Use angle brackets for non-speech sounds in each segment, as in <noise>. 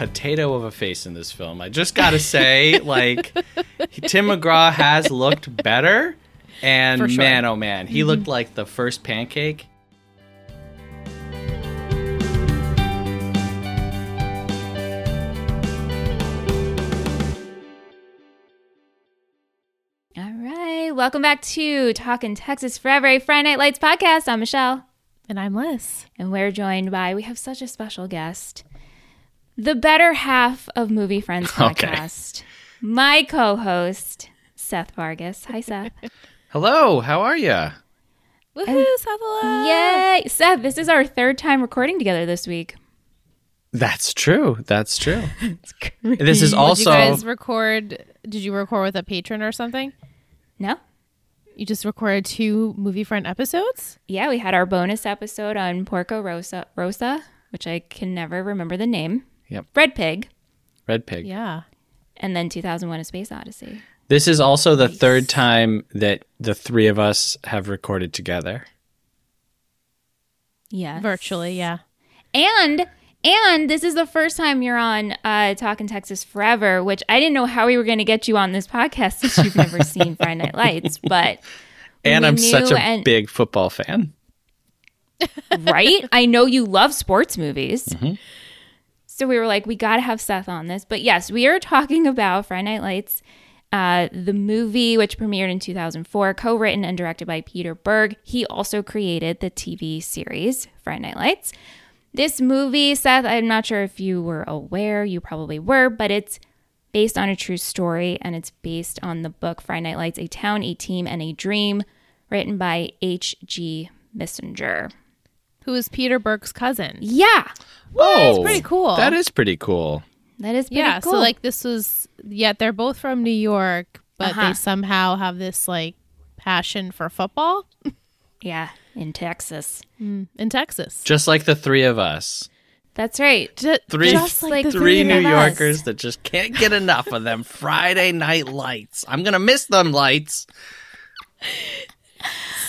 potato of a face in this film. I just gotta say, <laughs> like, Tim McGraw has looked better, and sure. man, oh man, he mm-hmm. looked like the first pancake. All right. Welcome back to Talking Texas Forever, a Friday Night Lights podcast. I'm Michelle. And I'm Liz. And we're joined by, we have such a special guest, the better half of Movie Friends <laughs> Okay. podcast, my co host, Seth Vargas. Hi, Seth. <laughs> Hello, how are ya? Woohoo, Sathala. Yay. Seth, this is our third time recording together this week. That's true. That's true. <laughs> this is Did also you guys record? Did you record with a patron or something? No? You just recorded two movie friend episodes? Yeah, we had our bonus episode on Porco Rosa, Rosa which I can never remember the name. Yep. Red Pig, Red Pig. Yeah. and then 2001 A Space Odyssey. This is also the third time that the three of us have recorded together. Yeah. Virtually, yeah. And and this is the first time you're on uh, Talking Texas Forever, which I didn't know how we were going to get you on this podcast since you've never <laughs> seen Friday Night Lights. But And I'm such a and- big football fan. right, I know you love sports movies. Mm-hmm. So we were like, we got to have Seth on this. But yes, we are talking about Friday Night Lights, uh, the movie which premiered in 2004, co-written and directed by Peter Berg. He also created the TV series Friday Night Lights. This movie, Seth, I'm not sure if you were aware, you probably were, but it's based on a true story and it's based on the book Friday Night Lights, A Town, a Team, and a Dream, written by H.G. Bissinger. Who is Peter Berg's cousin? Yeah, Oh, that's pretty cool. That is pretty cool. that is pretty Yeah, cool. so like this was yeah, they're both from New York, but Uh-huh. they somehow have this like passion for football yeah, in Texas. in Texas. Just like the three of us. That's right. Ju- Three- just like the Three three New of us. Yorkers that just can't get enough of them Friday night lights. I'm going to miss them lights.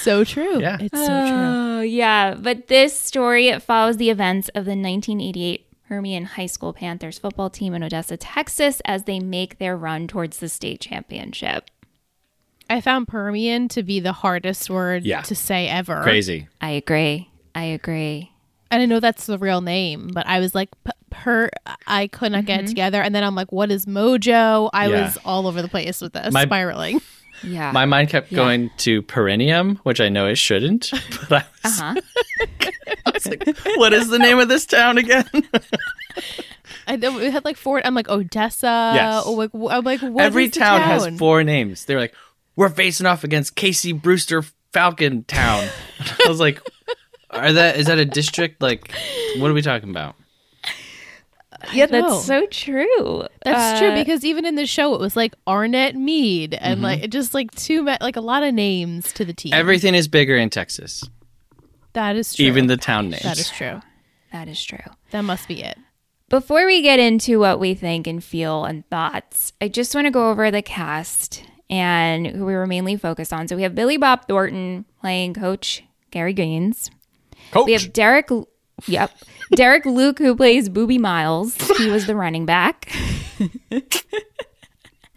So true. Yeah. It's so true. Oh, yeah. But this story it follows the events of the 1988 Hermione High School Panthers football team in Odessa, Texas, as they make their run towards the state championship. I found Permian to be the hardest word Yeah. to say ever. Crazy. I agree. I agree. And I know that's the real name, but I was like, per, I could not get it together. And then I'm like, what is Mojo? I Yeah. was all over the place with this, My- spiraling. <laughs> Yeah. My mind kept going to perennium, which I know it shouldn't. <laughs> But I was, uh-huh. <laughs> I was like, what is the name of this town again? <laughs> I know we had like four. I'm like Odessa. Yes. Oh, like, I'm like, what Every town, town has four names. They're like, we're facing off against Casey Brewster Falcon Town. I was like, are that is that a district? Like, what are we talking about? Yeah, that's so true. That's Uh, true because even in the show, it was like Arnett Mead and like it just like two ma- like a lot of names to the team. Everything is bigger in Texas, that is true. even the town names. that is true. That is true. That must be it. Before we get into what we think and feel and thoughts, I just want to go over the cast and who we were mainly focused on. So we have Billy Bob Thornton playing Coach Gary Gaines. Coach. We have Derek, yep, Derek Luke who plays Booby Miles. He was the running back.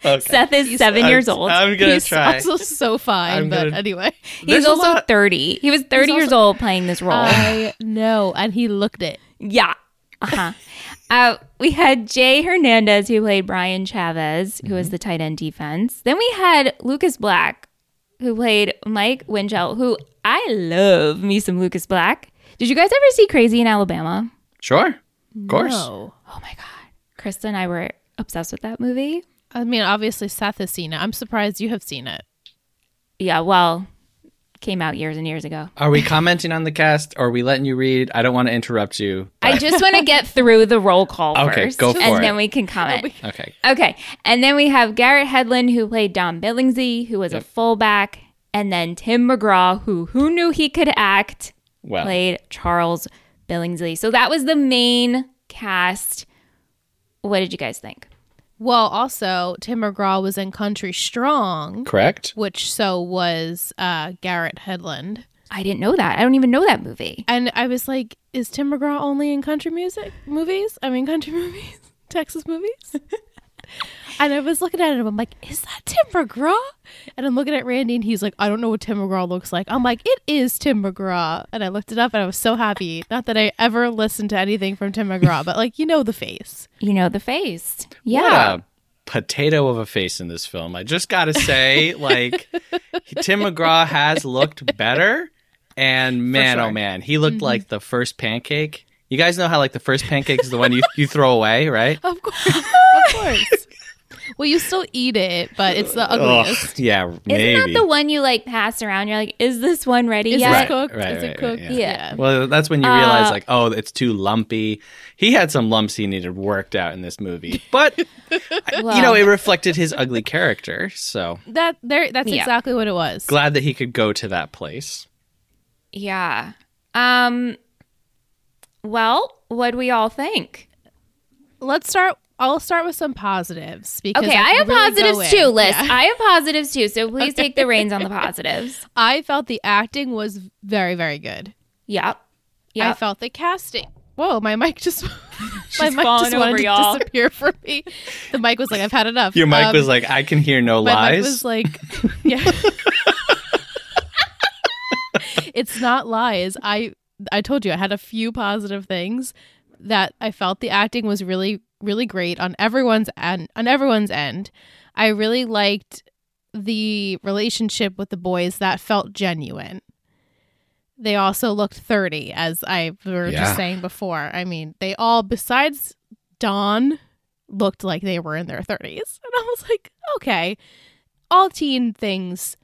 Okay. Seth is 7 I'm- years old. I'm gonna He's try. also so fine, I'm but gonna- anyway, He's also lot- 30. He was 30 years also- old playing this role. I know, and he looked it. Yeah. Uh-huh. uh, we had Jay Hernandez, who played Brian Chavez, who Mm-hmm. was the tight end defense. Then we had Lucas Black, who played Mike Winchell, who I love me some Lucas Black. Did you guys ever see Crazy in Alabama? Sure, of course. No. Oh my God. Krista and I were obsessed with that movie. I mean, obviously Seth has seen it. I'm surprised you have seen it. Yeah, well, came out years and years ago. Are we commenting on the cast? Or are we letting you read? I don't want to interrupt you. I just want to get through the roll call Okay, first, go for and it. then we can comment. Okay. Okay. And then we have Garrett Hedlund, who played Don Billingsley, who was a fullback. And then Tim McGraw, who who knew he could act, Well, played Charles Billingsley. So that was the main cast. What did you guys think? Well, also Tim McGraw was in Country Strong, correct. which so was uh, Garrett Hedlund. I didn't know that. I don't even know that movie. And I was like, is Tim McGraw only in country music movies? I mean, country <laughs> movies. Texas movies. <laughs> and I was looking at him. I'm like, is that Tim McGraw? And I'm looking at Randy, and he's like, I don't know what Tim McGraw looks like. I'm like, it is Tim McGraw. And I looked it up, and I was so happy. Not that I ever listened to anything from Tim McGraw, but like, you know the face. You know the face. What Yeah. a potato of a face in this film. I just got to say, <laughs> like, Tim McGraw has looked better. And man, oh sure. oh man, he looked mm-hmm. like the first pancake. You guys know how, like, the first pancake is the one you, you throw away, right? Of course. <laughs> of course. Well, you still eat it, but it's the Ugh, ugliest. yeah, Isn't maybe. that the one you like pass around? You're like, is this one ready Is yet? this Right, cooked? right, Is it cooked? right, yeah. Well, that's when you realize, Uh, like, oh, it's too lumpy. He had some lumps he needed worked out in this movie, but <laughs> you know, it reflected his ugly character. So That there. That's Yeah. exactly what it was. glad that he could go to that place. Yeah. Um. Well, what do we all think? Let's start. I'll start with some positives because Okay, I, can have really positives too, Liz. Yeah. I have positives too. So please take the reins on the <laughs> positives. I felt the acting was very, very good. Yep. I felt the casting. Whoa, my mic just <laughs> my mic falling just wanted over, to y'all. disappear from me. The mic was like, I've had enough. Your mic Um, was like, I can hear no my lies. mic was like, <laughs> yeah. it's not lies. I I told you I had a few positive things that I felt the acting was really really great on everyone's end on everyone's end. I really liked the relationship with the boys that felt genuine. They also looked 30 as I were Yeah. just saying before. I mean, they all besides Dawn looked like they were in their 30s. And I was like, okay, all teen things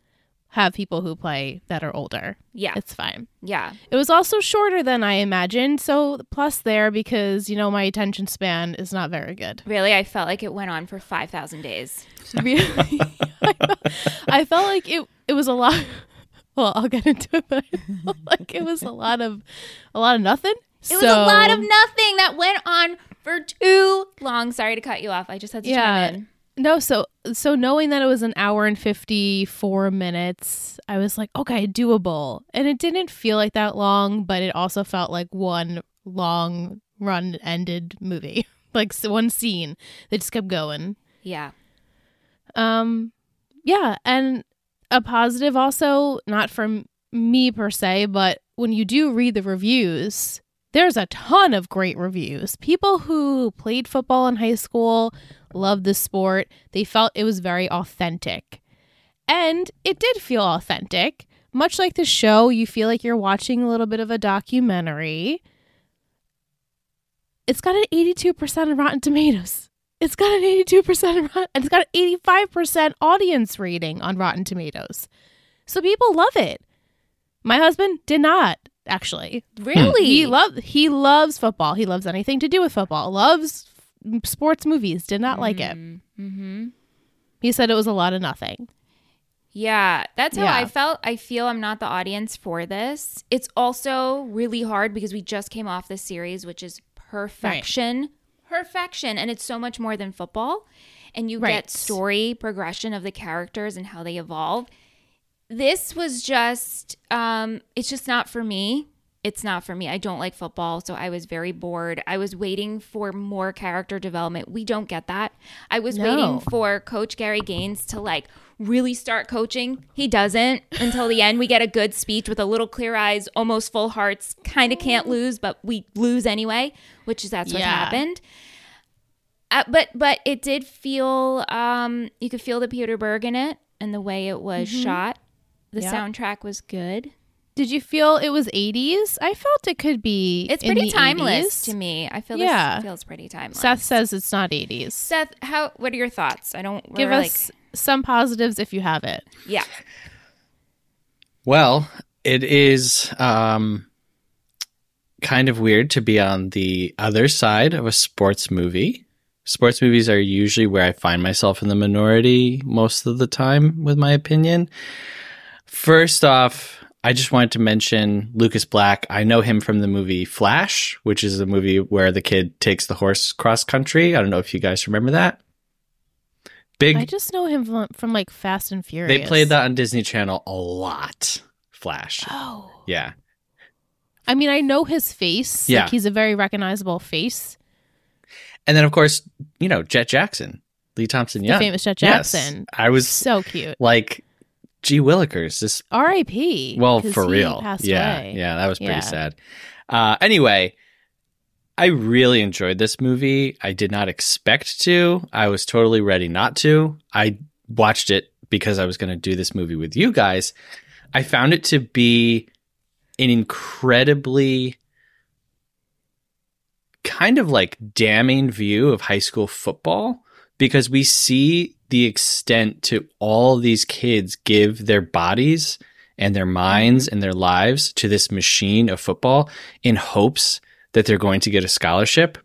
have people who play that are older. yeah. It's fine. Yeah. It was also shorter than I imagined, so plus there because, you know, my attention span is not very good. Really, I felt like it went on for five thousand days. <laughs> Really? <laughs> I felt like it it was a lot <laughs> well, I'll get into it, but I felt like it was a lot of a lot of nothing. It was a lot of nothing that went on for too long. Sorry to cut you off. I just had to Yeah. chime in. No, so so knowing that it was an hour and 54 minutes, I was like, okay, doable. And it didn't feel like that long, but it also felt like one long run ended movie. <laughs> like one scene that just kept going. Yeah. Um yeah, and a positive also not from me per se, but when you do read the reviews, there's a ton of great reviews. People who played football in high school loved the sport. They felt it was very authentic. And it did feel authentic. Much like the show, you feel like you're watching a little bit of a documentary. It's got an 82% of Rotten Tomatoes. It's got an 82% Rot- and it's got an 85% audience rating on Rotten Tomatoes. So people love it. My husband did not actually. Really? He loved he loves football. He loves anything to do with football. Loves f- sports movies. Did not like it. Mm-hmm. He said it was a lot of nothing. Yeah, that's how Yeah. I felt. I feel I'm not the audience for this. It's also really hard because we just came off this series, which is perfection. Perfection. And it's so much more than football. And you Right. get story progression of the characters and how they evolve. This was just, um, it's just not for me. It's not for me. I don't like football, so I was very bored. I was waiting for more character development. We don't get that. I was No. waiting for Coach Gary Gaines to like really start coaching. He doesn't until the end. We get a good speech with a little clear eyes, almost full hearts. Kind of can't lose, but we lose anyway, which is that's what Yeah. happened. Uh, but but it did feel um you could feel the Peter Berg in it and the way it was shot. The Yep. soundtrack was good. Did you feel it was 80s? I felt it could be It's in pretty the timeless 80s. to me. I feel Yeah. this feels pretty timeless. Seth says it's not 80s. Seth, how what are your thoughts? I don't Give we're us some positives if you have it. yeah. <laughs> Well, it is um, kind of weird to be on the other side of a sports movie. Sports movies are usually where I find myself in the minority most of the time with my opinion. First off, I just wanted to mention Lucas Black. I know him from the movie Flash, which is a movie where the kid takes the horse cross country. I don't know if you guys remember that. Big I just know him from, from like Fast and Furious. they played that on Disney Channel a lot. Flash. Oh. Yeah. I mean, I know his face. Yeah. Like he's a very recognizable face. And then of course, you know, Jet Jackson, Lee Thompson The famous Jet Yes. Jackson. I was So cute. like, gee willikers, this R.I.P. Well, for real. Yeah. away. Yeah, that was pretty Yeah. sad. Uh anyway, I really enjoyed this movie. I did not expect to. I was totally ready not to. I watched it because I was going to do this movie with you guys. I found it to be an incredibly kind of like damning view of high school football because we see the extent to all these kids give their bodies and their minds mm-hmm. and their lives to this machine of football in hopes that they're going to get a scholarship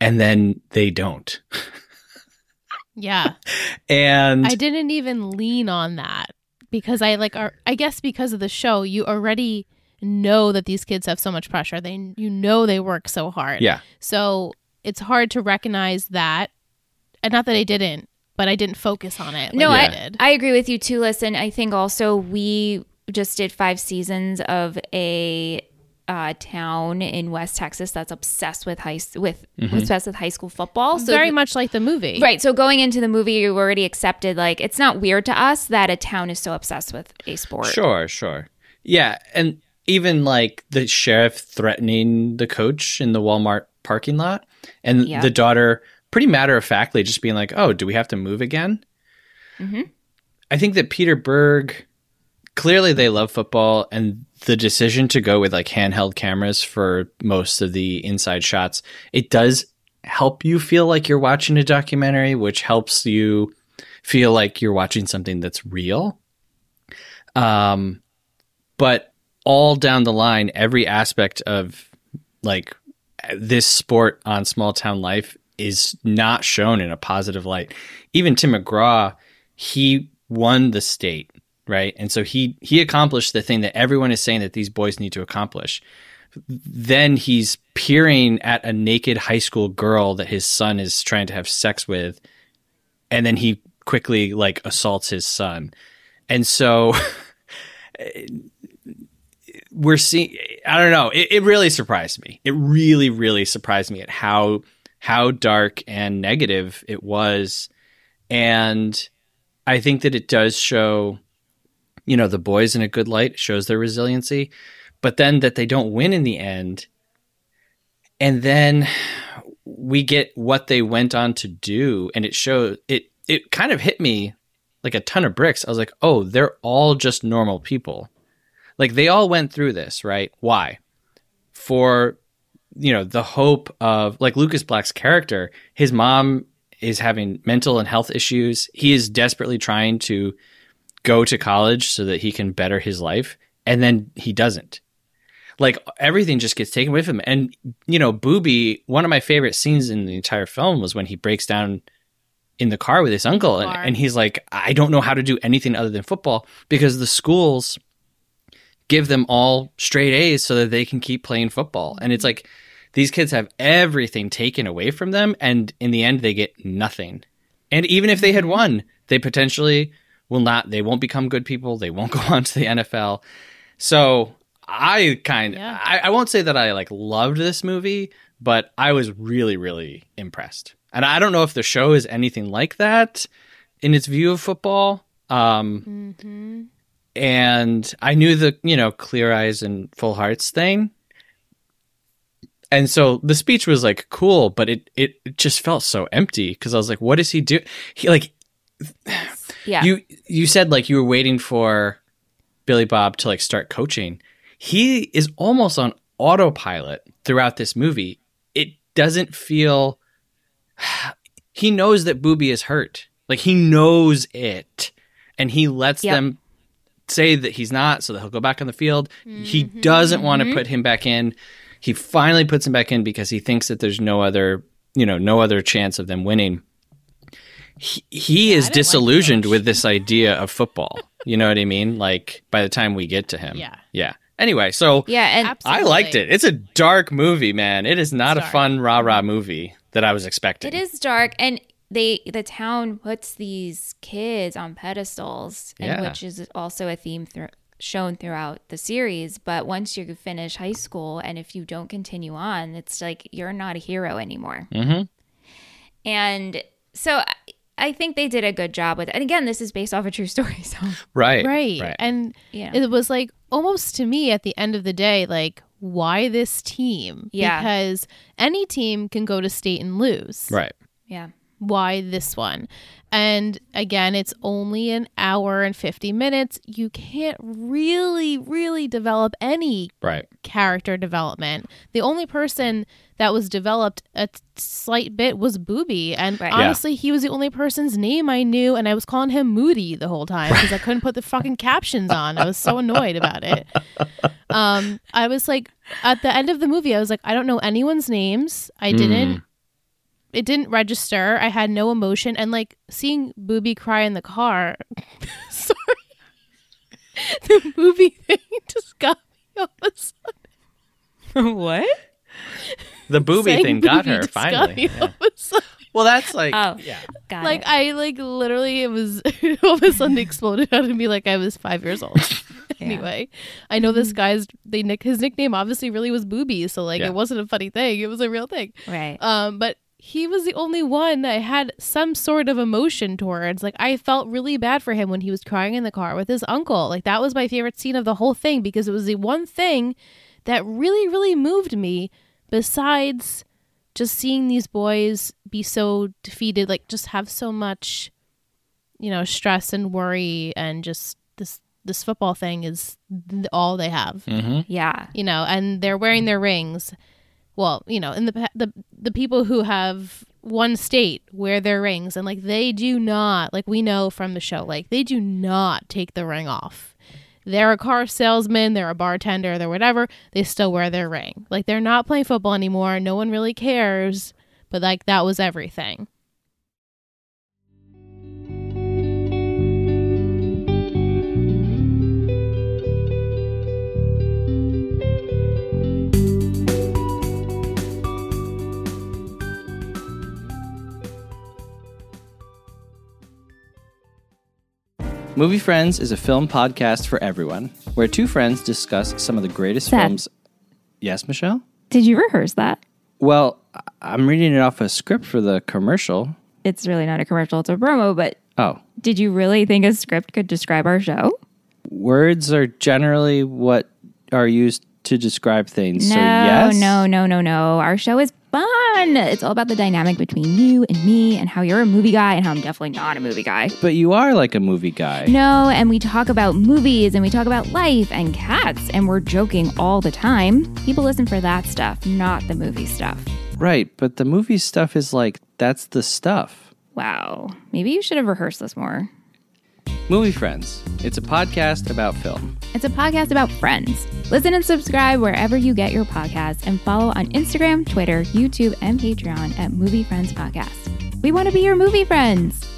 and then they don't. Yeah. <laughs> And I didn't even lean on that because I like are I guess because of the show you already know that these kids have so much pressure. They you know they work so hard. yeah, So it's hard to recognize that. And not that I didn't, but I didn't focus on it. Like No, I I, did. I agree with you too. Listen, I think also we just did five seasons of a uh, town in West Texas that's obsessed with high with obsessed with high school football. So Very much like the movie. right. So going into the movie, you already accepted like it's not weird to us that a town is so obsessed with a sport. Sure, sure. Yeah, and even like the sheriff threatening the coach in the Walmart parking lot, and Yeah. the daughter pretty matter of factly just being like, "Oh, do we have to move again?" Mhm. I think that Peter Berg clearly they love football, and the decision to go with like handheld cameras for most of the inside shots it does help you feel like you're watching a documentary, which helps you feel like you're watching something that's real. Um, but all down the line, every aspect of like this sport on small town life is not shown in a positive light. Even Tim McGraw, he won the state, right? And so he he accomplished the thing that everyone is saying that these boys need to accomplish. Then he's peering at a naked high school girl that his son is trying to have sex with, and then he quickly like assaults his son. And so <laughs> we're seeing i don't know it, it really surprised me it really really surprised me at how how dark and negative it was. And i think that it does show you know the boys in a good light. Shows their resiliency but then that they don't win in the end. And then we get what they went on to do and it showed it it kind of hit me like a ton of bricks. I was like oh they're all just normal people. Like they all went through this, right? Why? For you know, the hope of like Lucas Black's character, his mom is having mental and health issues. He is desperately trying to go to college so that he can better his life, and then he doesn't. Like everything just gets taken away from him. And you know, Booby, one of my favorite scenes in the entire film was when he breaks down in the car with his uncle and, and he's like, I don't know how to do anything other than football because the schools give them all straight A's so that they can keep playing football. And it's like these kids have everything taken away from them and in the end they get nothing. And even if they had won, they potentially will not they won't become good people, they won't <laughs> go on to the NFL. So I kind Yeah. I, I won't say that I like loved this movie, but I was really, really impressed. And I don't know if the show is anything like that in its view of football. Um, hmm and I knew the you know clear eyes and full hearts thing, and so the speech was like cool, but it it, it just felt so empty because I was like, what does he do? He like Yeah. you you said like you were waiting for Billy Bob to like start coaching. He is almost on autopilot throughout this movie. It doesn't feel <sighs> he knows that Booby is hurt. Like he knows it. And he lets Yep. them say that he's not so that he'll go back on the field. He mm-hmm. doesn't want to mm-hmm. put him back in. He finally puts him back in because he thinks that there's no other, you know, no other chance of them winning. He, he Yeah, is didn't like disillusioned with this idea of football. You know what I mean? Like by the time we get to him. Yeah. Yeah. Anyway, so yeah, and Absolutely. I liked it. It's a dark movie, man. It is not It's a dark. fun rah rah movie that I was expecting. It is dark, and they the town puts these kids on pedestals, and which is also a theme thr shown throughout the series. But once you finish high school, and if you don't continue on, it's like you're not a hero anymore. Mm-hmm. And so I- I think they did a good job with it. And again, this is based off a true <laughs> story. So, Right. right. Right. And you know. it was like almost to me at the end of the day, like, why this team? Yeah. Because any team can go to state and lose. right. yeah. Why this one? And again, it's only an hour and 50 minutes. You can't really, really develop any Right. character development. The only person that was developed a slight bit was Booby, and Right. Yeah. honestly, he was the only person's name I knew, and I was calling him Moody the whole time because I couldn't put the fucking captions on. I was so annoyed about it. <laughs> Um, I was like, at the end of the movie, I was like, I don't know anyone's names. I didn't. It didn't register. I had no emotion, and like seeing Booby cry in the car. <laughs> sorry, the movie thing just got me all of a sudden. <laughs> what? The booby Saying thing got booby her finally. me Yeah. all of a sudden. Well, that's like Oh. yeah. Got Like it. I like literally it was <laughs> all of a sudden exploded out of me like I was five years old. anyway, I know this guy's they nick his nickname obviously really was Booby, so like Yeah. it wasn't a funny thing; it was a real thing. right. Um, but he was the only one that had some sort of emotion towards. Like I felt really bad for him when he was crying in the car with his uncle. Like that was my favorite scene of the whole thing because it was the one thing that really, really moved me. Besides just seeing these boys be so defeated, like just have so much, you know, stress and worry, and just this this football thing is th- all they have Mm-hmm. yeah. you know, and they're wearing their rings. Well, you know, in the the the people who have one state wear their rings, and like they do not, like we know from the show, like they do not take the ring off. They're a car salesman, they're a bartender, they're whatever. They still wear their ring. Like they're not playing football anymore. No one really cares. But like that was everything. Movie Friends is a film podcast for everyone, where two friends discuss some of the greatest Seth. films. Yes, Michelle. Did you rehearse that? Well, I'm reading it off a script for the commercial. It's really not a commercial, it's a promo, but Oh, did you really think a script could describe our show? words are generally what are used to describe things. No, so yes, no, no, no, no. Our show is fun. It's all about the dynamic between you and me and how you're a movie guy and how I'm definitely not a movie guy. But you are like a movie guy. No, and we talk about movies and we talk about life and cats and we're joking all the time. People listen for that stuff, not the movie stuff. Right, but the movie stuff is like that's the stuff. Wow. Maybe you should have rehearsed this more. Movie Friends. It's a podcast about film. It's a podcast about friends. Listen and subscribe wherever you get your podcasts and follow on Instagram, Twitter, YouTube, and Patreon at Movie Friends Podcast. We want to be your movie friends.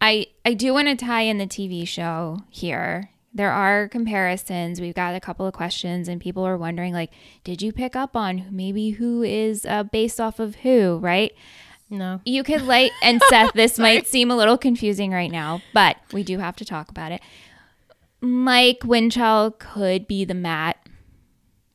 I I do want to tie in the TV show here. There are comparisons. We've got a couple of questions, and people are wondering, like, did you pick up on maybe who is uh, based off of who, right? No. You could like, and <laughs> Seth, this might seem a little confusing right now, but we do have to talk about it. Mike Winchell could be the Matt,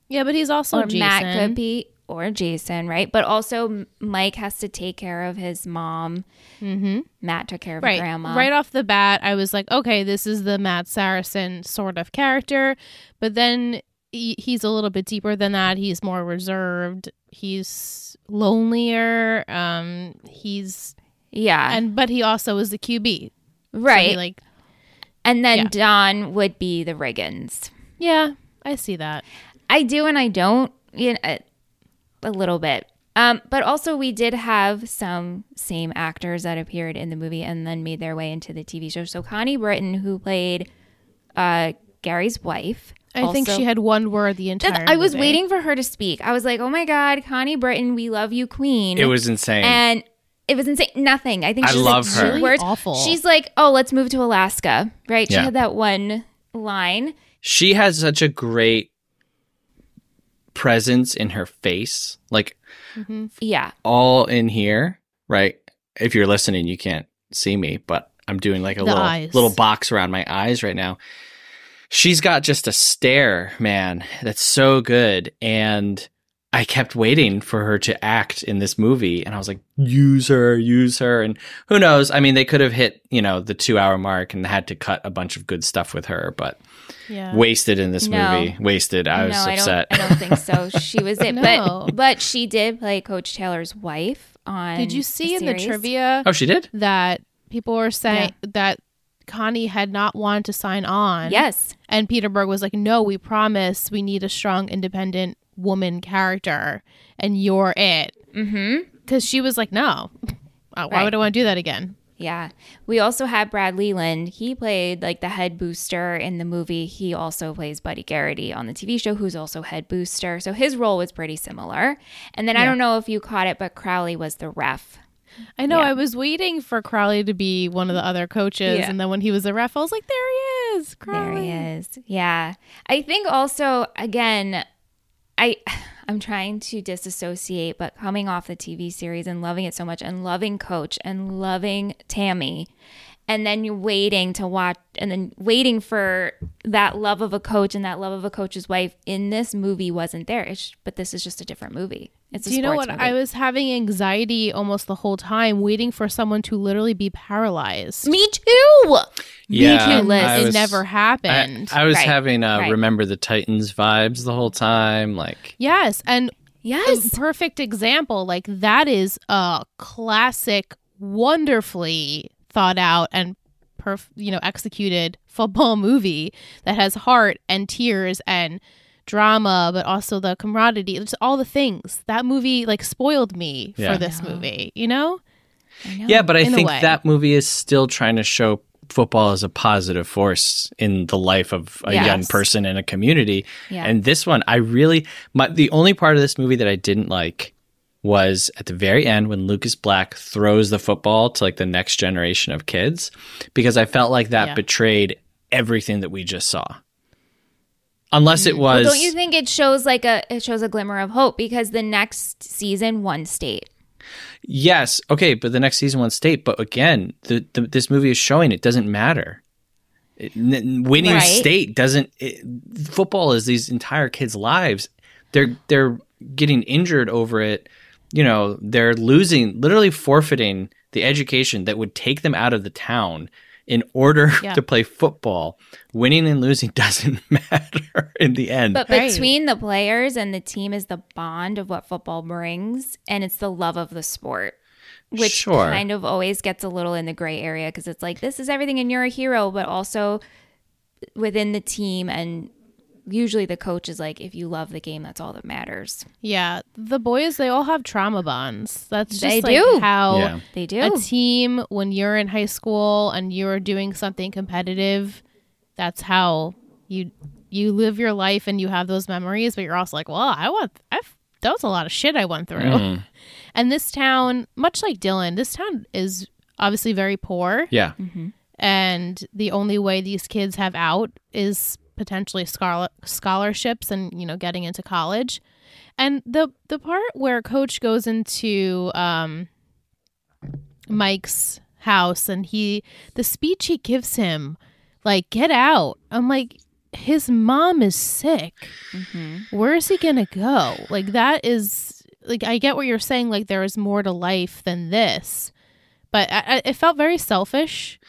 Yeah, but he's also or Jason. Matt could be, or Jason, right? But also, Mike has to take care of his mom. mm-hmm. Matt took care of right. grandma. Right off the bat, I was like, okay, this is the Matt Saracen sort of character. But then he, he's a little bit deeper than that. He's more reserved. He's lonelier. Um, he's Yeah. and but he also is the QB. So right. like, and then yeah. Don would be the Riggins. yeah, I see that. I do and I don't, you know, a, a little bit. Um, but also, we did have some same actors that appeared in the movie and then made their way into the TV show. So Connie Britton, who played uh, Gary's wife, I think she had one word the entire. That's- I was movie. waiting for her to speak. I was like, "Oh my god, Connie Britton, we love you, Queen." It was insane. and it was insane. Nothing. I think I she's love like, her. two words. Awful. She's like, "Oh, let's move to Alaska." Right? She Yeah. had that one line. she has such a great presence in her face. Like mm-hmm. Yeah. all in here, right? If you're listening, you can't see me, but I'm doing like a The little eyes. little box around my eyes right now. She's got just a stare, man, that's so good. And I kept waiting for her to act in this movie, and I was like, use her, use her, and who knows? I mean, they could have hit you know the two hour mark and had to cut a bunch of good stuff with her, but Yeah. wasted in this No. movie. Wasted. I was no, upset. I don't, I don't think so. <laughs> She was it, No. but but she did play Coach Taylor's wife on. Did you see a in the trivia oh, she did. that people were saying that Connie had not wanted to sign on? Yes, And Peter Berg was like, no, we promise we need a strong, independent woman character, and you're it. Mm-hmm. Because she was like, no. <laughs> Uh, Why Right. would I want to do that again? Yeah. We also had Brad Leland. He played like the head booster in the movie. He also plays Buddy Garrity on the TV show, who's also head booster. So his role was pretty similar. And then I don't know if you caught it, but Crowley was the ref. I know. Yeah. I was waiting for Crowley to be one of the other coaches, Yeah. and then when he was a ref, I was like, there he is. Crowley. There he is. Yeah. I think also again, I <sighs> I'm trying to disassociate, but coming off the TV series and loving it so much and loving Coach and loving Tammy. And then you're waiting to watch and then waiting for that love of a coach and that love of a coach's wife in this movie wasn't there. It's, but this is just a different movie. It's a Do you know what? movie. I was having anxiety almost the whole time, waiting for someone to literally be paralyzed. Me too. Yeah, too, Liz. I it was- never I, happened. I was Right, having uh, right. remember the Titans vibes the whole time. Like, yes, and Yes. a perfect example. Like that is a classic, wonderfully thought out and perf- you know executed football <laughs> movie that has heart and tears and drama, but also the camaraderie. Just all the things that movie like spoiled me Yeah. for this movie. You know? Know. yeah, but I in think that movie is still trying to show football as a positive force in the life of a young person in a community. Yeah. And this one, I really, my, the only part of this movie that I didn't like was at the very end when Lucas Black throws the football to like the next generation of kids, because I felt like that Yeah. betrayed everything that we just saw. Unless it was. Well, don't you think it shows like a it shows a glimmer of hope because the next season won state. Yes, okay, but the next season won state. But again, the, the, this movie is showing it doesn't matter. It- n- winning Right. state doesn't. It, football is these entire kids' lives. They're they're getting injured over it. You know, they're losing, literally forfeiting the education that would take them out of the town in order <laughs> Yeah. to play football. Winning and losing <laughs> doesn't <laughs> matter in the end. But Right. between the players and the team is the bond of what football brings, and it's the love of the sport, which Sure. kind of always gets a little in the gray area because it's like this is everything and you're a hero, but also within the team and usually the coach is like, if you love the game, that's all that matters. Yeah, the boys they all have trauma bonds. That's just They like do. how Yeah. They do. a team when you're in high school and you're doing something competitive. That's how you you live your life and you have those memories. But you're also like, well, I want I've that was a lot of shit I went through. Mhm. <laughs> And this town, much like Dillon, this town is obviously very poor. yeah, and the only way these kids have out is potentially scholar- scholarships and you know getting into college. And the the part where coach goes into um mike's house and he the speech he gives him like get out. I'm like his mom is sick. Mm-hmm. where is he gonna go? Like that is like i get what you're saying like there is more to life than this. But I, I, it felt very selfish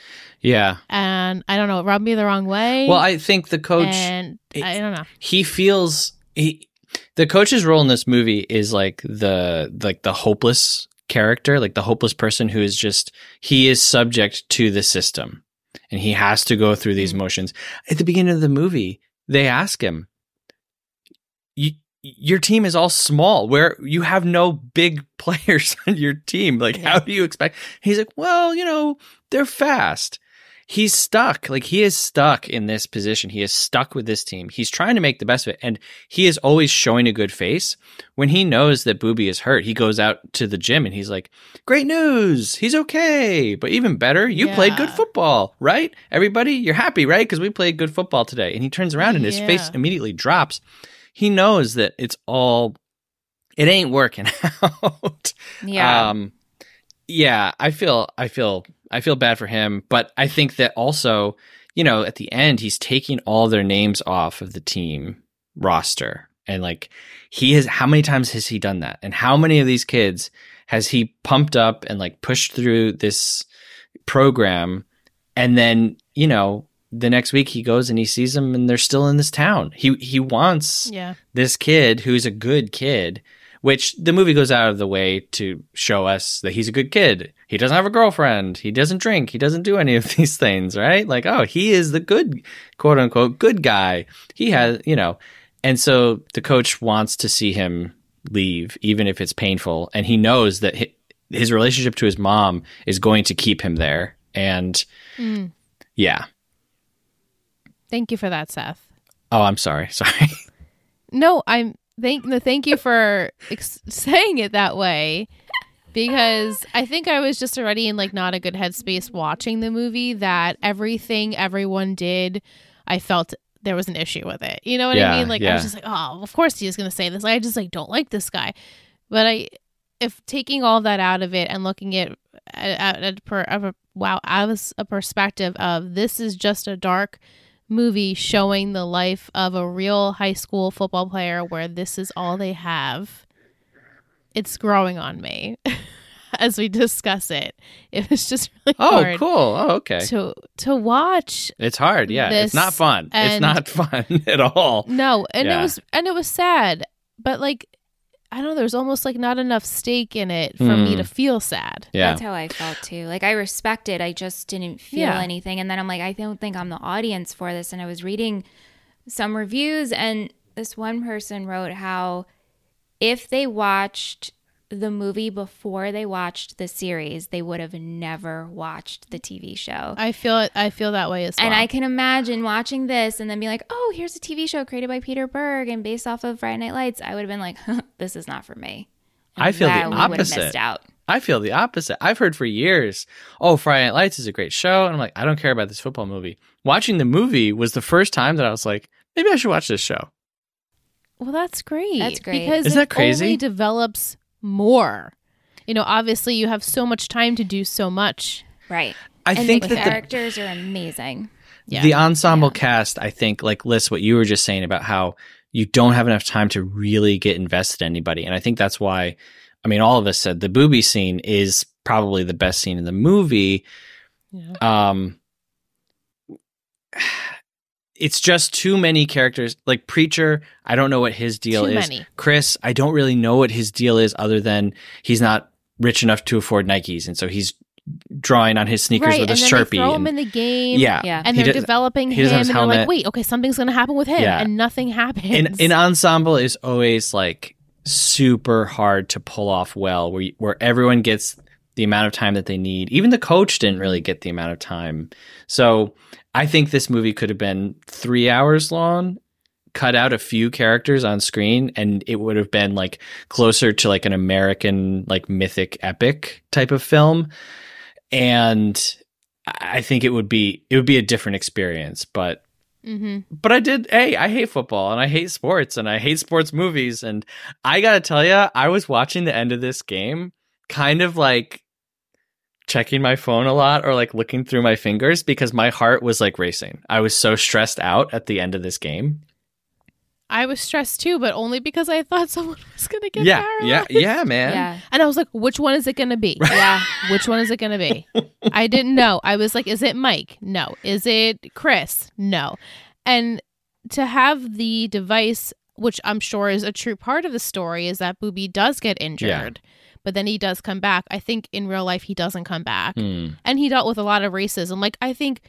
yeah. and I don't know, it rubbed me the wrong way. Well, I think the coach. and I don't know. he feels he the coach's role in this movie is like the like the hopeless character like the hopeless person who is just he is subject to the system and he has to go through these mm. motions at the beginning of the movie they ask him you your team is all small where you have no big <laughs> players on your team like how do you expect he's like well you know they're fast he's stuck. Like he is stuck in this position. He is stuck with this team. He's trying to make the best of it. And he is always showing a good face. When he knows that Booby is hurt, he goes out to the gym and he's like, Great news. He's okay. But even better, you played good football, right? Everybody, you're happy, right? Because we played good football today. And he turns around and his face immediately drops. He knows that it's all it ain't working <laughs> out. yeah. Um, yeah, I feel, I feel, I feel bad for him, but I think that also, you know, at the end, he's taking all their names off of the team roster And like he has how many times has he done that? And how many of these kids has he pumped up and like pushed through this program and then, you know, the next week he goes and he sees them and they're still in this town. He he wants Yeah. this kid who's a good kid, which the movie goes out of the way to show us that he's a good kid. He doesn't have a girlfriend. He doesn't drink. He doesn't do any of <laughs> these things, right? Like, oh, he is the good, quote unquote, good guy. He has, you know, and so the coach wants to see him leave, even if it's painful. And he knows that his relationship to his mom is going to keep him there. And Mm. yeah. Thank you for that, Seth. Oh, I'm sorry. <laughs> Sorry. No, I'm thank no, thank you for ex- saying it that way because I think I was just already in like not a good headspace watching the movie that everything everyone did I felt there was an issue with it. You know what Yeah, I mean? Like I was just like, "Oh, of course he's going to say this." I just like don't like this guy. But I if taking all that out of it and looking at at, at per, of a, wow, as a perspective of this is just a dark movie showing the life of a real high school football player where this is all they have. It's growing on me <laughs> as we discuss it. It was just <laughs> really Oh, hard cool. Oh, okay. to to watch. It's hard. Yeah. it's not fun. It's not <laughs> fun at all. No, and Yeah. it was and it was sad, but like I don't know, there's almost like not enough stake in it for me Hmm. to feel sad. Yeah. That's how I felt too. Like I respect it. I just didn't feel Yeah. anything. And then I'm like, I don't think I'm the audience for this. And I was reading some reviews, and this one person wrote how if they watched the movie before they watched the series, they would have never watched the TV show. I feel it. I feel that way as well. And I can imagine watching this and then be like, oh, here's a TV show created by Peter Berg and based off of Friday Night Lights. I would have been like, this is not for me. And I feel the that would have opposite. missed out. I feel the opposite. I've heard for years, oh, Friday Night Lights is a great show. And I'm like, I don't care about this football movie. Watching the movie was the first time that I was like, maybe I should watch this show. Well, that's great. That's great. because Isn't it that crazy? only develops more. You know, obviously, you have so much time to do so much. Right. I and think the that the, characters are amazing. Yeah. the ensemble cast, I think, like Liz, what you were just saying about how you don't have enough time to really get invested in anybody. And I think that's why, I mean, all of us said the booby scene is probably the best scene in the movie. Yeah. um it's just too many characters like preacher i don't know what his deal Too is many. chris i don't really know what his deal is other than he's not rich enough to afford nikes and so he's drawing on his sneakers right, with a sharpie they throw and- him in the game. yeah Yeah. and He they're does- developing him, and they're like, "Wait, okay, something's going to happen with him," Yeah. and nothing happens. in, in ensemble is always like super hard to pull off well where where everyone gets the amount of time that they need even the coach didn't really get the amount of time so i think this movie could have been three hours long cut out a few characters on screen and it would have been like closer to like an american like mythic epic type of film and i think it would be it would be a different experience but Mm-hmm. but I did. Hey, I hate football and I hate sports and I hate sports movies. And I gotta tell you, I was watching the end of this game, kind of like checking my phone a lot or like looking through my fingers because my heart was like racing. I was so stressed out at the end of this game. I was stressed too, but only because I thought <laughs> someone was going to get yeah, paralyzed. yeah, yeah, man. Yeah. And I was like, which one is it going to be? <laughs> Yeah. Which one is it going to be? I didn't know. I was like, is it Mike? No. Is it Chris? No. And to have the device, which I'm sure is a true part of the story, is that Booby does get injured, but then he does come back. I think in real life, he doesn't come back. Hmm. And he dealt with a lot of racism. Like, I think.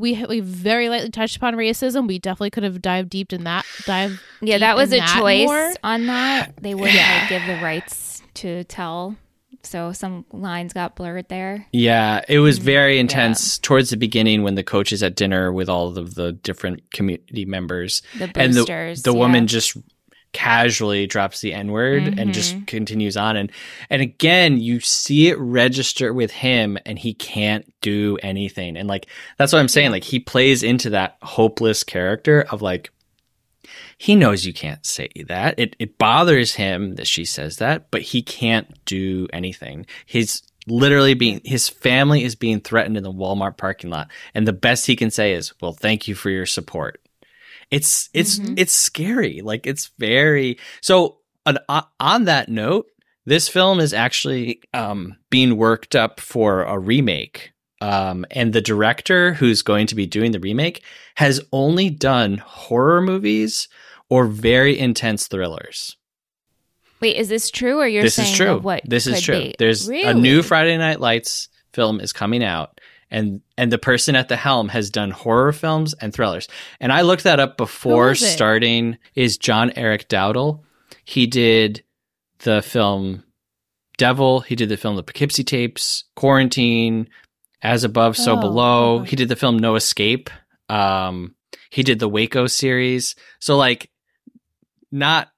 We, we very lightly touched upon racism. We definitely could have dived deep in that. Dive Yeah, that was a that choice more. on that. They wouldn't like, give the rights to tell. So some lines got blurred there. Yeah, it was very intense towards the beginning when the coach is at dinner with all of the different community members. The and the, boosters. the yeah. woman just casually drops the n word and just mm-hmm. continues on. And and again you see it register with him and he can't do anything. And like that's what i'm saying. Like he plays into that hopeless character of like he knows you can't say that. It it bothers him that she says that but he can't do anything. He's literally being his family is being threatened in the Walmart parking lot. And the best he can say is well thank you for your support It's it's Mhm. it's scary. Like it's very so. On, on that note, this film is actually um, being worked up for a remake. Um, and the director who's going to be doing the remake has only done horror movies or very intense thrillers. Wait, is this true or you're this saying is true. what this is true. be? There's really? a new Friday Night Lights film is coming out, and and the person at the helm has done horror films and thrillers. And I looked that up before starting. Is John Eric Dowdle? He did the film Devil. He did the film The Poughkeepsie Tapes, Quarantine, As Above, So Oh, Below. okay. He did the film No Escape. Um, he did the Waco series. So like, not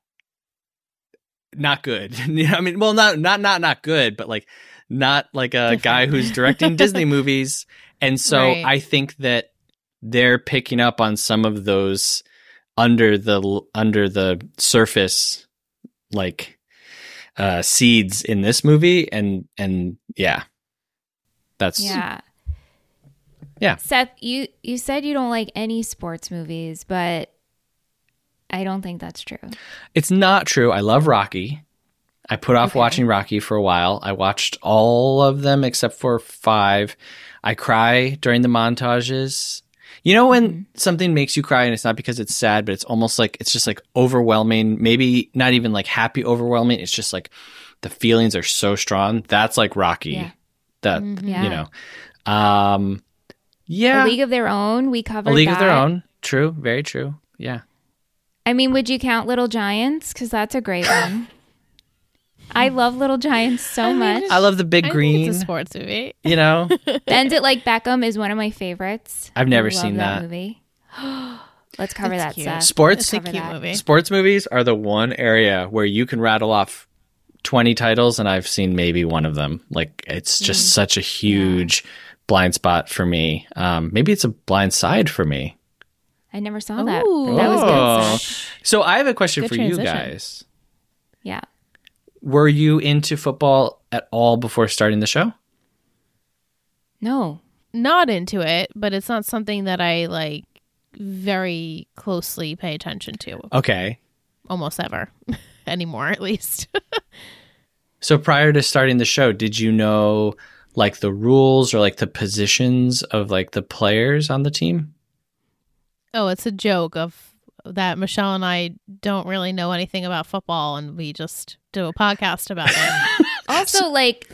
not good. <laughs> I mean, well, not not not not good, but like not like a Different. guy who's directing Disney <laughs> movies. And so Right. I think that they're picking up on some of those under the under the surface like uh seeds in this movie and and yeah. That's Yeah. Yeah. Seth, you you said you don't like any sports movies, but I don't think that's true. It's not true. I love Rocky. I put off Okay. watching Rocky for a while. I watched all of them except for five. I cry during the montages. You know when Mm-hmm. something makes you cry and it's not because it's sad, but it's almost like it's just like overwhelming. Maybe not even like happy overwhelming. It's just like the feelings are so strong. That's like Rocky. Yeah. That Mhm. Yeah. you know. Um yeah. A League of Their Own, we covered A League of Their. Own. True. Very true. Yeah. I mean, would you count Little Giants? Because that's a great one. I love Little Giants so I much. it's- I love the big I think green. it's a sports movie. you know. <laughs> Bend It Like Beckham is one of my favorites. I've never I love seen that. movie. <gasps> Let's cover It's that, cute. Seth. Sports It's a cover cute that. movie. Sports movies are the one area where you can rattle off 20 titles and I've seen maybe one of them. Like it's just Mm. such a huge blind spot for me. Um, maybe it's a blind side for me. I never saw that. Ooh. That was Oh. good. Seth. So I have a question Good for you transition. guys. Yeah. Were you into football at all before starting the show? No. Not into it, but it's not something that I like very closely pay attention to Okay. almost ever <laughs> anymore, at least. <laughs> So prior to starting the show, did you know like the rules or like the positions of like the players on the team? oh, it's a joke of that Michelle and I don't really know anything about football, and we just do a podcast about it. <laughs> Also, like,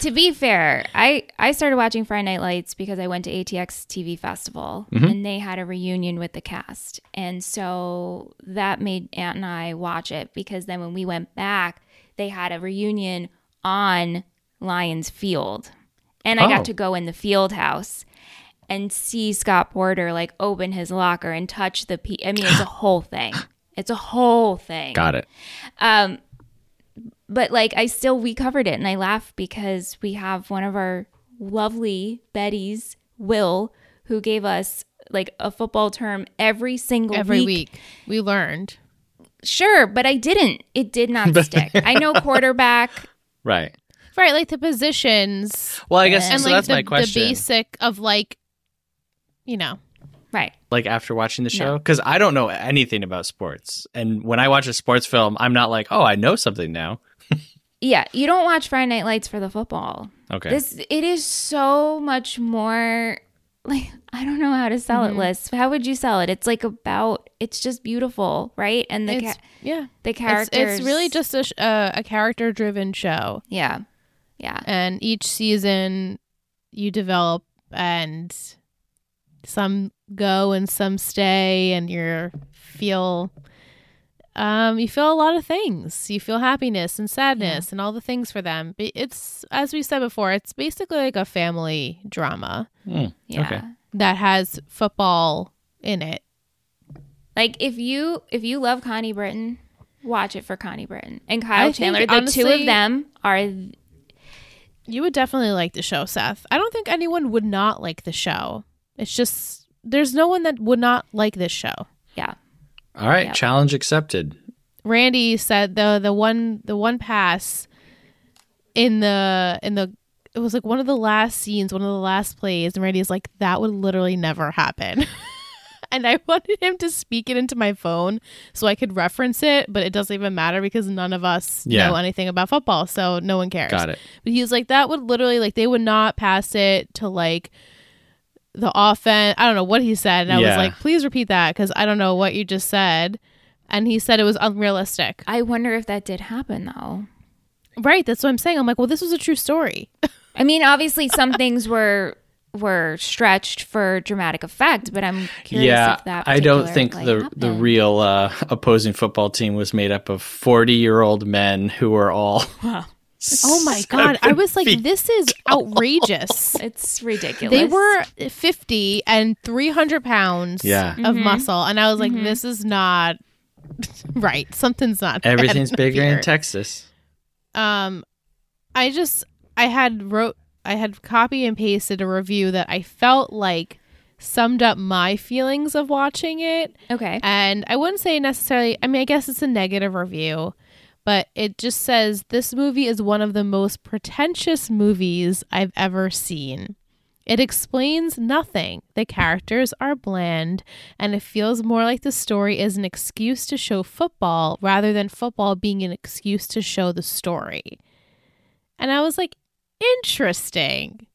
to be fair, I I started watching Friday Night Lights because I went to ATX TV Festival Mhm. and they had a reunion with the cast, and so that made Aunt and I watch it because then when we went back, they had a reunion on Lions Field, and I Oh. got to go in the field house. And see Scott Porter like open his locker and touch the. P- I mean, it's a <gasps> whole thing. It's a whole thing. Got it. Um, but like I still we covered it, and I laugh because we have one of our lovely Betty's Will who gave us like a football term every single Every week. week we learned. Sure, but I didn't. It did not <laughs> stick. I know quarterback. Right. Right, like the positions Well, I guess And, and so like that's the, my question. the basic of like, you know, Right. like after watching the show No. because I don't know anything about sports, and when I watch a sports film, I'm not like, oh, I know something now. <laughs> Yeah, you don't watch Friday Night Lights for the football. Okay, This it is so much more like I don't know how to sell it, Liz. How would you sell it? It's like about it's just beautiful, right? And the it's ca- yeah, the it's, characters. it's really just a sh- uh, a character driven show, yeah, yeah. and each season you develop, and some go and some stay, and you feel. Um, you feel a lot of things. You feel happiness and sadness and all the things for them. But It's as we said before, it's basically like a family drama Hmm, Yeah. Okay. that has football in it. Like if you if you love Connie Britton, watch it for Connie Britton and Kyle I think, Chandler. The two of them are You would definitely like the show, Seth. I don't think anyone would not like the show. It's just there's no one that would not like this show. yeah. All right, Yep. challenge accepted. Randy said the the one the one pass in the in the it was like one of the last scenes, one of the last plays, and Randy's like, that would literally never happen. <laughs> and I wanted him to speak it into my phone so I could reference it, but it doesn't even matter because none of us Yeah. know anything about football, so no one cares. Got it. But he was like, that would literally like they would not pass it to like the offense. I don't know what he said, and I was like, please repeat that because I don't know what you just said. And he said it was unrealistic. I wonder if that did happen though. Right, that's what I'm saying. I'm like, well, this was a true story. <laughs> I mean, obviously some things were were stretched for dramatic effect, but I'm curious yeah, if that I don't think like, the the real uh, opposing football team was made up of forty year old men who were all. Oh my <laughs> god, I was like, this is outrageous. <laughs> it's ridiculous. They were 50 and 300 pounds Yeah. of Mm-hmm. muscle. And I was like, this is not <laughs> right. Something's not. Everything's adding up bigger in. Texas. Um, I just, I had wrote, I had copy and pasted a review that I felt like summed up my feelings of watching it. okay. And I wouldn't say necessarily, I mean, I guess it's a negative review, but it just says this movie is one of the most pretentious movies I've ever seen. It explains nothing. The characters are bland, and it feels more like the story is an excuse to show football rather than football being an excuse to show the story. And I was like, interesting.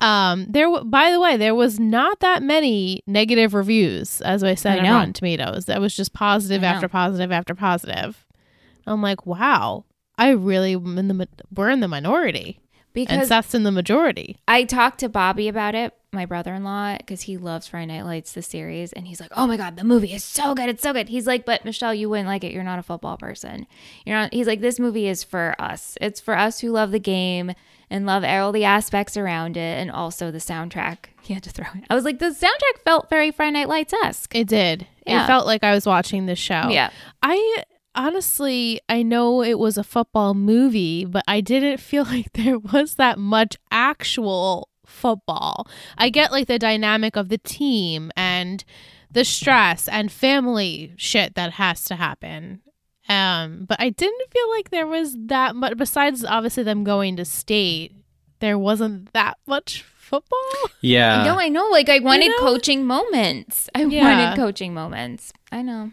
Um, there. w- By the way, there was not that many negative reviews, as I said I on. Rotten Tomatoes. That was just positive after positive after positive. I'm like, wow, I really am in the we're in the minority, and Because Seth's in the majority. I talked to Bobby about it, my brother-in-law, because he loves Friday Night Lights, the series, and he's like, "Oh my god, the movie is so good, it's so good." He's like, "But Michelle, you wouldn't like it. You're not a football person. You're not." He's like, "This movie is for us. It's for us who love the game and love all the aspects around it, and also the soundtrack." <laughs> He had to throw it. I was like, the soundtrack felt very Friday Night Lights esque. It did. Yeah. It felt like I was watching the show. Yeah. I honestly, I know it was a football movie, but I didn't <laughs> feel like there was that much actual football. I get like the dynamic of the team and the stress and family shit that has to happen. Um, but I didn't feel like there was that much besides obviously them going to state. There wasn't that much football. <laughs> Yeah. no, I know. Like I wanted know? coaching moments. I Yeah. wanted coaching moments. I know.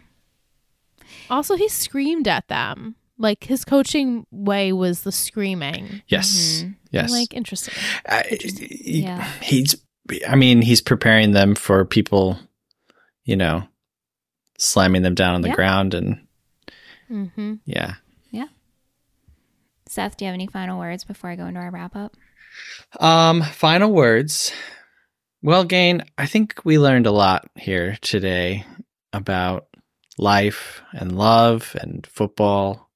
Also, he screamed at them. Like his coaching way was the screaming. yes. Yes. I'm like interesting. I, Yeah. He's. I mean, he's preparing them for people. You know, slamming them down on the Yeah. ground and Mm-hmm. yeah. Seth, do you have any final words before I go into our wrap up? Um, final words. Well, Gain, I think we learned a lot here today about life and love and football.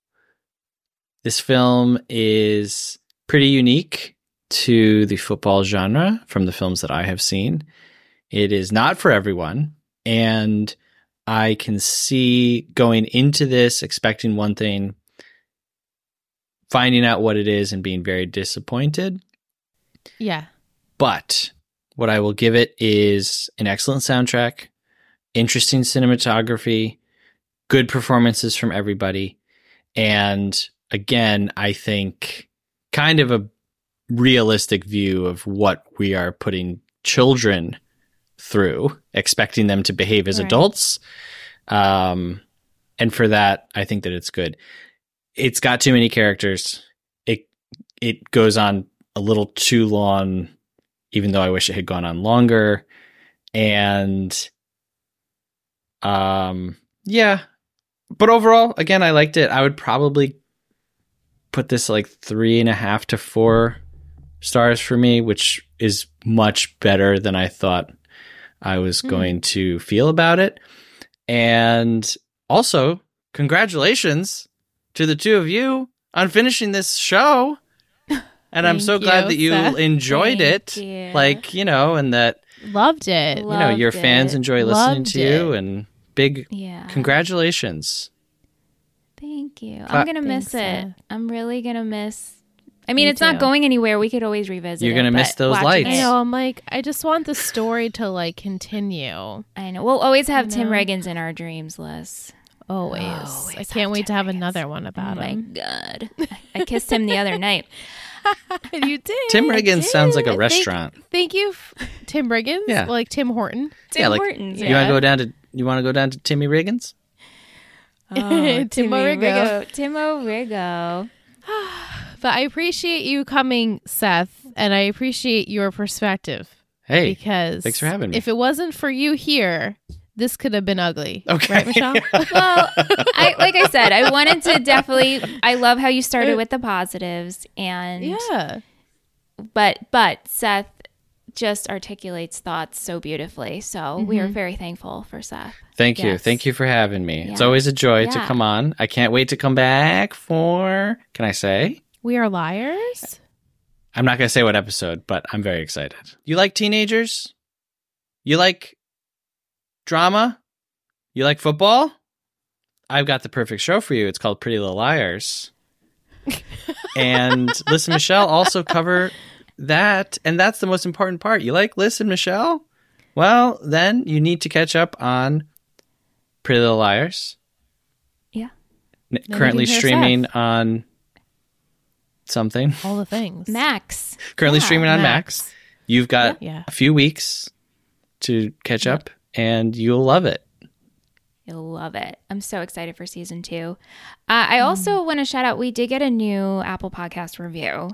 This film is pretty unique to the football genre from the films that I have seen. It is not for everyone. And I can see going into this expecting one thing, finding out what it is and being very disappointed. Yeah. But what I will give it is an excellent soundtrack, interesting cinematography, good performances from everybody. And again, I think kind of a realistic view of what we are putting children through, expecting them to behave as Right. adults. Um, and for that, I think that it's good. It's got too many characters. It it goes on a little too long, even though I wish it had gone on longer. And um yeah. But overall, again, I liked it. I would probably put this like three and a half to four stars for me, which is much better than I thought I was Hmm. going to feel about it. And also, congratulations to the two of you on finishing this show. <laughs> And I'm so glad you, that you Seth. enjoyed Thank it. you. Like, you know, and that, Loved it. you know, your fans it. enjoy listening Loved to you and big Yeah. congratulations. Thank you. Cla- I'm gonna miss Thanks, it. I'm really gonna miss. I mean, Me it's not going anywhere. We could always revisit. You're gonna miss those watching lights. I know. I'm like, I just want the story to like continue. I know. We'll always have Tim know? Reagan's in our dreams list. Always. Always I can't wait to have Tim Riggins. another one about oh my him. god! I kissed him the other <laughs> night. you did. Tim Riggins sounds like a restaurant. Thank you, f- Tim Riggins. Yeah. like Tim Horton. Tim yeah, like Hortons. you want to go down to you want to go down to Timmy Riggins? <laughs> Oh, Timo Timmy Rigo. Timo Rigo. <sighs> But I appreciate you coming, Seth, and I appreciate your perspective Hey, because thanks for having me. If it wasn't for you here, this could have been ugly. Okay. right, Michelle? <laughs> Well, I like I said, I wanted to definitely. I love how you started uh, with the positives, and yeah. but but Seth just articulates thoughts so beautifully. So we are mm-hmm. very thankful for Seth. Thank you. Thank you for having me. It's always a joy to come on. I can't wait to come back for Can I say? We are liars. I'm not going to say what episode, but I'm very excited. You like teenagers? You like drama? You like football? I've got the perfect show for you. It's called Pretty Little Liars. <laughs> and listen, Michelle also cover that. And that's the most important part. You like Liz and Michelle? Well, then you need to catch up on Pretty Little Liars. Yeah. N- currently you can streaming on something. All the things. Max. Currently Yeah, streaming on Max. You've got Yeah. a few weeks to catch up and you'll love it. You'll love it. I'm so excited for season two. Uh, I also want to shout out we did get a new Apple Podcast review.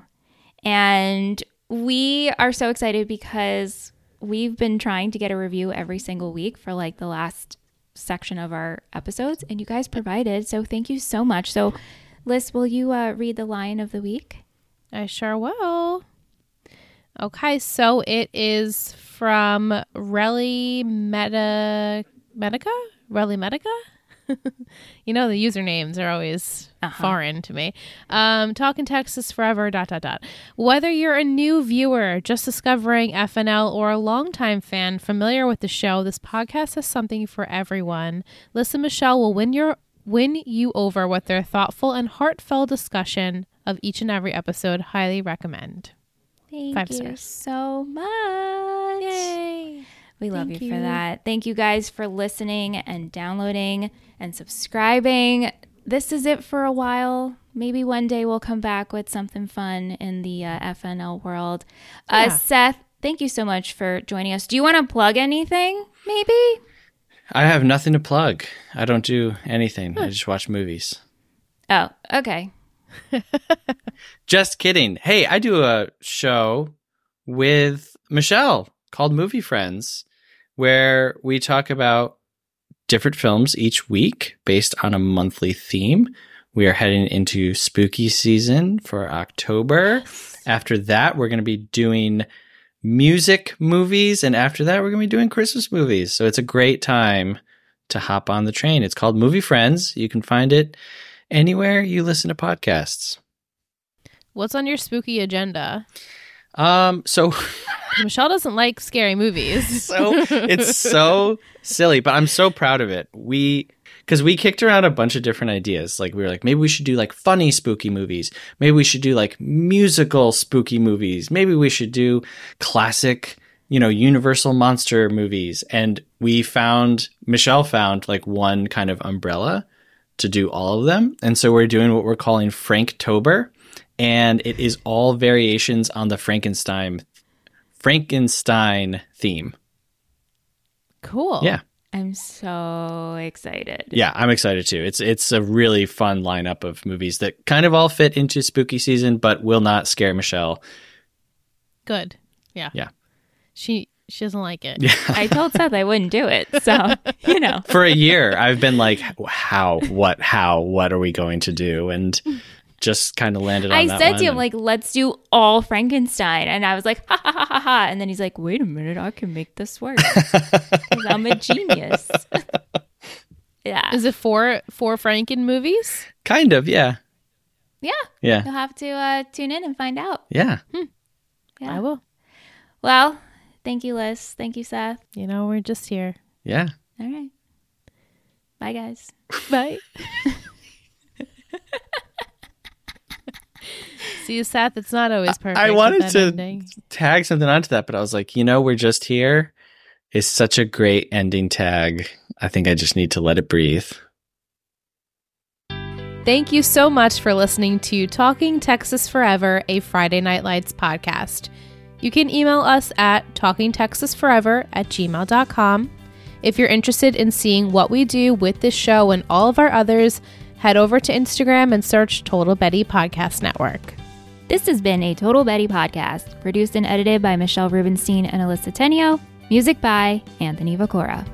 And we are so excited because we've been trying to get a review every single week for like the last section of our episodes, and you guys provided. So thank you so much. So, Liz, will you uh, read the line of the week? I sure will. Okay, so it is from Relly Meta Medica? Relly Medica? <laughs> you know the usernames are always foreign to me. Um, Talking Texas forever. Dot dot dot. Whether you're a new viewer just discovering FNL or a longtime fan familiar with the show, this podcast has something for everyone. Listen, Michelle will win your win you over with their thoughtful and heartfelt discussion of each and every episode. Highly recommend. Thank Five you stars. so much. Yay! We love Thank you, for that. Thank you guys for listening and downloading and subscribing. This is it for a while. Maybe one day we'll come back with something fun in the uh, FNL world. Uh, Yeah. Seth, thank you so much for joining us. Do you want to plug anything? Maybe? I have nothing to plug. I don't do anything. I just watch movies. Oh, okay. <laughs> Just kidding. Hey, I do a show with Michelle called Movie Friends where we talk about different films each week based on a monthly theme. We are heading into spooky season for October. After that, we're going to be doing music movies. And after that, we're going to be doing Christmas movies. So it's a great time to hop on the train. It's called Movie Friends. You can find it anywhere you listen to podcasts. What's on your spooky agenda? Um, so <laughs> Michelle doesn't like scary movies. <laughs> so it's so silly, but I'm so proud of it. We because we kicked around a bunch of different ideas. Like we were like, maybe we should do like funny spooky movies. Maybe we should do like musical spooky movies. Maybe we should do classic, you know, universal monster movies. And we found Michelle found like one kind of umbrella to do all of them. And so we're doing what we're calling Franktober. And it is all variations on the Frankenstein Frankenstein theme. cool. Yeah. I'm so excited. Yeah, I'm excited too. It's it's a really fun lineup of movies that kind of all fit into spooky season, but will not scare Michelle. Good. Yeah. Yeah. She she doesn't like it. Yeah. <laughs> I told Seth I wouldn't do it. So, <laughs> you know. For a year, I've been like, how, what, how, what are we going to do? And just kind of landed on I that said one to him, like, let's do all Frankenstein. And I was like, ha ha ha ha ha. And then he's like, wait a minute, I can make this work. <laughs> 'Cause I'm a genius. <laughs> yeah. Is it four four Franken movies? kind of, yeah, Yeah. yeah, You'll have to uh, tune in and find out. yeah. Yeah. I will. Well, thank you, Liz. Thank you, Seth. You know, we're just here. Yeah. All right. Bye, guys. Bye. <laughs> See, you, Seth, it's not always perfect. I wanted to ending. tag something onto that, but I was like, you know, we're just here is such a great ending tag. I think I just need to let it breathe. Thank you so much for listening to Talking Texas Forever, a Friday Night Lights podcast. You can email us at talkingtexasforever at gmail.com. If you're interested in seeing what we do with this show and all of our others, head over to Instagram and search Total Betty Podcast Network. This has been a Total Betty podcast, produced and edited by Michelle Rubenstein and Alyssa Tenio. Music by Anthony Viccora.